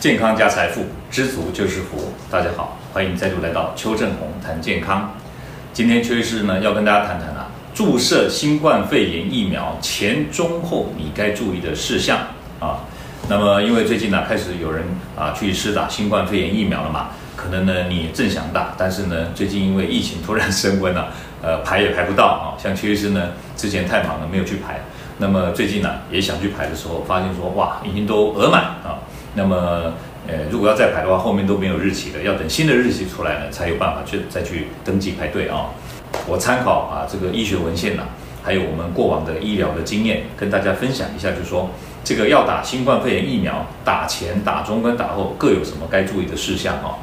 健康加财富，知足就是福。大家好，欢迎再度来到邱正红谈健康。今天邱医师呢要跟大家谈谈啊，注射新冠肺炎疫苗前、中、后你该注意的事项啊。那么因为最近呢开始有人啊去施打新冠肺炎疫苗了嘛，可能呢你正想打，但是呢最近因为疫情突然升温了，呃排也排不到啊。像邱医师呢之前太忙了没有去排，那么最近呢也想去排的时候，发现说哇已经都额满啊。那么，呃，如果要再排的话，后面都没有日期了，要等新的日期出来呢，才有办法去再去登记排队啊。我参考啊这个医学文献呐、还有我们过往的医疗的经验，跟大家分享一下，就是说这个要打新冠肺炎疫苗，打前、打中跟打后各有什么该注意的事项啊？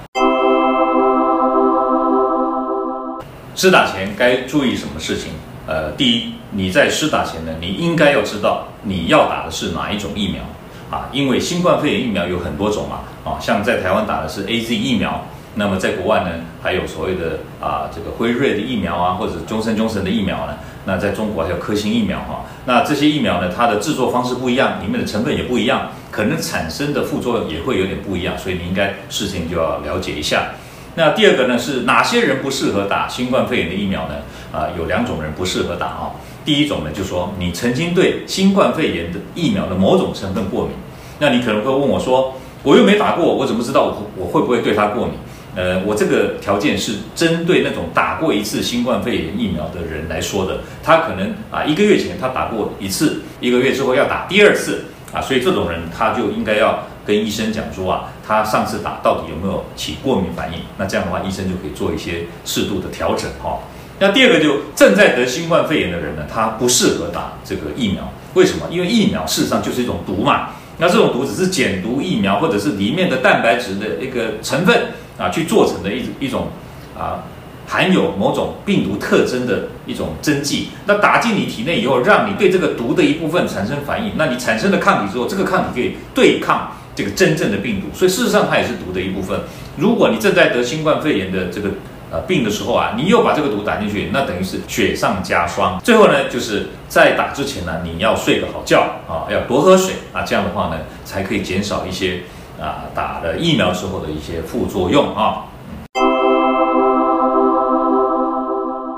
施打前该注意什么事情？呃，第一，你在施打前呢，你应该要知道你要打的是哪一种疫苗。啊，因为新冠肺炎疫苗有很多种嘛，啊，像在台湾打的是 AZ 疫苗，那么在国外呢，还有所谓的啊这个辉瑞的疫苗啊，或者强生强生的疫苗呢，那在中国还有科兴疫苗哈，那这些疫苗呢，它的制作方式不一样，里面的成分也不一样，可能产生的副作用也会有点不一样，所以你应该事情就要了解一下。那第二个呢，是哪些人不适合打新冠肺炎的疫苗呢？啊，有两种人不适合打啊。第一种呢，就说你曾经对新冠肺炎的疫苗的某种成分过敏，那你可能会问我说，我又没打过，我怎么知道我我会不会对它过敏？呃，我这个条件是针对那种打过一次新冠肺炎疫苗的人来说的，他可能啊一个月前他打过一次，一个月之后要打第二次啊，所以这种人他就应该要跟医生讲说啊，他上次打到底有没有起过敏反应？那这样的话，医生就可以做一些适度的调整哈。那第二个就正在得新冠肺炎的人呢，他不适合打这个疫苗。为什么？因为疫苗事实上就是一种毒嘛。那这种毒只是减毒疫苗，或者是里面的蛋白质的一个成分啊去做成的一一种啊含有某种病毒特征的一种针剂。那打进你体内以后，让你对这个毒的一部分产生反应。那你产生了抗体之后，这个抗体可以对抗这个真正的病毒。所以事实上它也是毒的一部分。如果你正在得新冠肺炎的这个。呃，病的时候啊，你又把这个毒打进去，那等于是雪上加霜。最后呢，就是在打之前呢，你要睡个好觉啊，要多喝水啊，这样的话呢，才可以减少一些啊打了疫苗时候的一些副作用啊。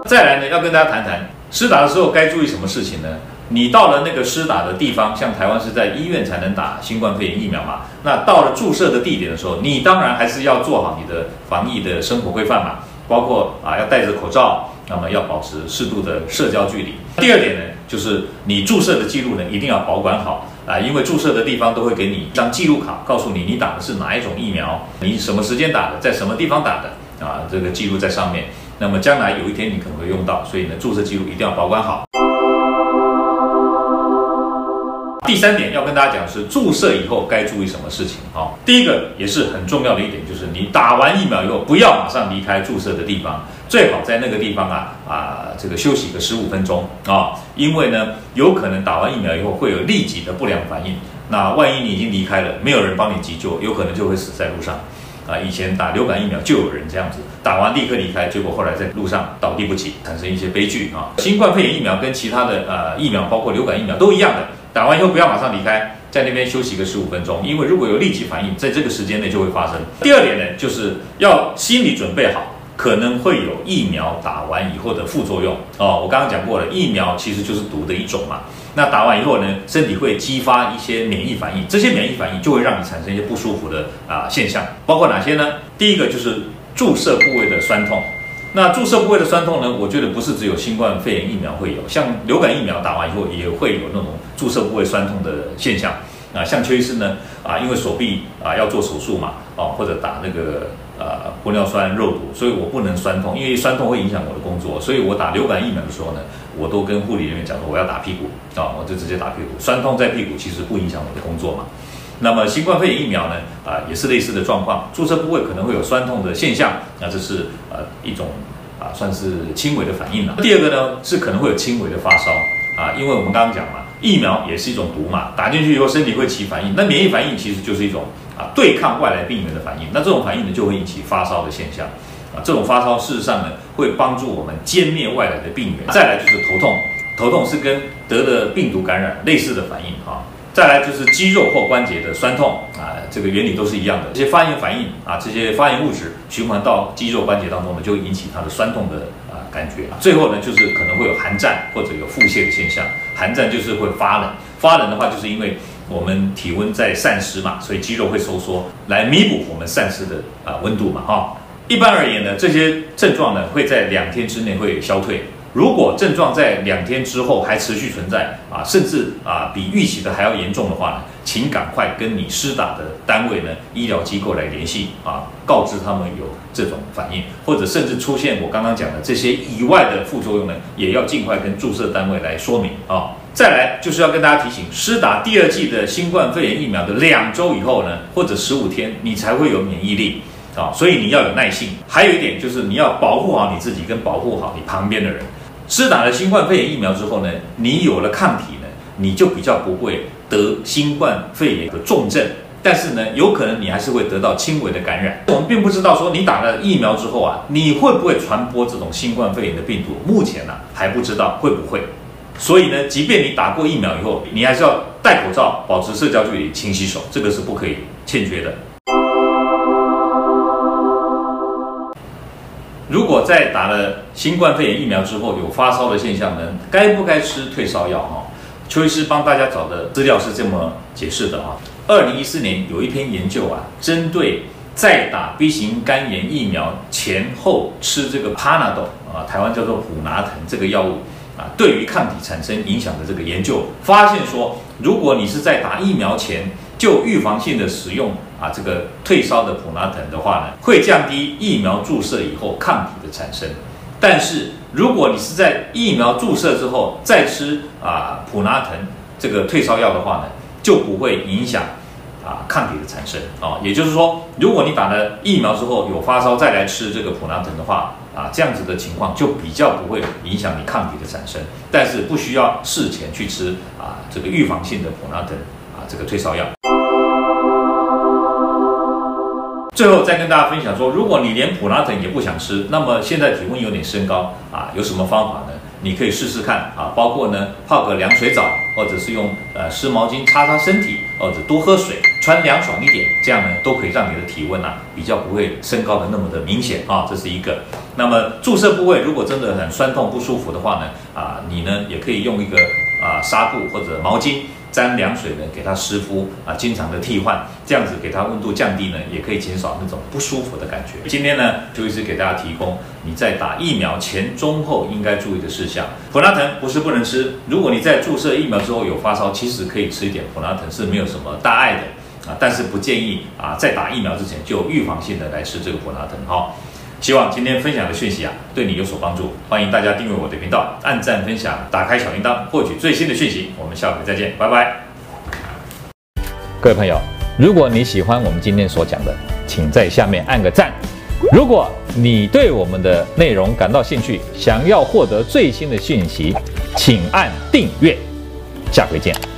再来呢，要跟大家谈谈施打的时候该注意什么事情呢？你到了那个施打的地方，像台湾是在医院才能打新冠肺炎疫苗嘛，那到了注射的地点的时候，你当然还是要做好你的防疫的生活规范嘛。包括啊，要戴着口罩，那么要保持适度的社交距离。第二点呢，就是你注射的记录呢，一定要保管好啊，因为注射的地方都会给你一张记录卡，告诉你你打的是哪一种疫苗，你什么时间打的，在什么地方打的啊，这个记录在上面。那么将来有一天你可能会用到，所以呢，注射记录一定要保管好。第三点要跟大家讲是注射以后该注意什么事情啊？第一个也是很重要的一点，就是你打完疫苗以后不要马上离开注射的地方，最好在那个地方啊啊这个休息个十五分钟啊，因为呢有可能打完疫苗以后会有立即的不良反应，那万一你已经离开了，没有人帮你急救，有可能就会死在路上啊。以前打流感疫苗就有人这样子，打完立刻离开，结果后来在路上倒地不起，产生一些悲剧啊。新冠肺炎疫苗跟其他的呃疫苗，包括流感疫苗都一样的。打完以后不要马上离开，在那边休息个十五分钟，因为如果有立即反应，在这个时间内就会发生。第二点呢，就是要心理准备好，可能会有疫苗打完以后的副作用哦。我刚刚讲过了，疫苗其实就是毒的一种嘛。那打完以后呢，身体会激发一些免疫反应，这些免疫反应就会让你产生一些不舒服的啊现象，包括哪些呢？第一个就是注射部位的酸痛。那注射部位的酸痛呢？我觉得不是只有新冠肺炎疫苗会有，像流感疫苗打完以后也会有那种注射部位酸痛的现象啊。像邱医师呢啊，因为手臂啊要做手术嘛，哦或者打那个呃玻尿酸肉毒，所以我不能酸痛，因为酸痛会影响我的工作，所以我打流感疫苗的时候呢，我都跟护理人员讲说我要打屁股啊，我就直接打屁股，酸痛在屁股其实不影响我的工作嘛。那么新冠肺炎疫苗呢？啊，也是类似的状况，注射部位可能会有酸痛的现象，那这是呃一种啊算是轻微的反应了。第二个呢是可能会有轻微的发烧啊，因为我们刚刚讲嘛，疫苗也是一种毒嘛，打进去以后身体会起反应，那免疫反应其实就是一种啊对抗外来病原的反应，那这种反应呢就会引起发烧的现象啊，这种发烧事实上呢会帮助我们歼灭外来的病原。再来就是头痛，头痛是跟得了病毒感染类似的反应哈。再来就是肌肉或关节的酸痛啊，这个原理都是一样的。这些发炎反应啊，这些发炎物质循环到肌肉关节当中呢，就会引起它的酸痛的啊感觉。最后呢，就是可能会有寒战或者有腹泻的现象。寒战就是会发冷，发冷的话就是因为我们体温在散失嘛，所以肌肉会收缩来弥补我们散失的啊温度嘛哈。一般而言呢，这些症状呢会在两天之内会消退。如果症状在两天之后还持续存在啊，甚至啊比预期的还要严重的话呢，请赶快跟你施打的单位呢、医疗机构来联系啊，告知他们有这种反应，或者甚至出现我刚刚讲的这些以外的副作用呢，也要尽快跟注射单位来说明啊。再来就是要跟大家提醒，施打第二剂的新冠肺炎疫苗的两周以后呢，或者十五天，你才会有免疫力啊，所以你要有耐性。还有一点就是你要保护好你自己，跟保护好你旁边的人。施打了新冠肺炎疫苗之后呢，你有了抗体呢，你就比较不会得新冠肺炎的重症。但是呢，有可能你还是会得到轻微的感染。我们并不知道说你打了疫苗之后啊，你会不会传播这种新冠肺炎的病毒？目前呢，还不知道会不会。所以呢，即便你打过疫苗以后，你还是要戴口罩、保持社交距离、勤洗手，这个是不可以欠缺的。如果在打了新冠肺炎疫苗之后有发烧的现象呢，该不该吃退烧药？哈，邱医师帮大家找的资料是这么解释的哈。二零一四年有一篇研究啊，针对在打 B 型肝炎疫苗前后吃这个 Panadol 啊，台湾叫做普拿疼这个药物啊，对于抗体产生影响的这个研究，发现说，如果你是在打疫苗前就预防性的使用啊，这个退烧的普拿疼的话呢，会降低疫苗注射以后抗体的产生。但是如果你是在疫苗注射之后再吃啊普拿疼这个退烧药的话呢，就不会影响啊抗体的产生啊。也就是说，如果你打了疫苗之后有发烧再来吃这个普拿疼的话啊，这样子的情况就比较不会影响你抗体的产生。但是不需要事前去吃啊这个预防性的普拿疼啊这个退烧药。最后再跟大家分享说，如果你连普拿疼也不想吃，那么现在体温有点升高啊，有什么方法呢？你可以试试看啊，包括呢泡个凉水澡，或者是用呃湿毛巾擦擦身体，或者多喝水，穿凉爽一点，这样呢都可以让你的体温啊比较不会升高的那么的明显啊，这是一个。那么注射部位如果真的很酸痛不舒服的话呢，啊你呢也可以用一个啊纱布或者毛巾。沾凉水呢，给它湿敷啊，经常的替换，这样子给它温度降低呢，也可以减少那种不舒服的感觉。今天呢，就一直给大家提供你在打疫苗前、中、后应该注意的事项。普拿疼不是不能吃，如果你在注射疫苗之后有发烧，其实可以吃一点普拿疼是没有什么大碍的啊，但是不建议啊在打疫苗之前就预防性的来吃这个普拿疼哈。希望今天分享的讯息啊，对你有所帮助。欢迎大家订阅我的频道，按赞分享，打开小铃铛，获取最新的讯息。我们下回再见，拜拜。各位朋友，如果你喜欢我们今天所讲的，请在下面按个赞。如果你对我们的内容感到兴趣，想要获得最新的讯息，请按订阅。下回见。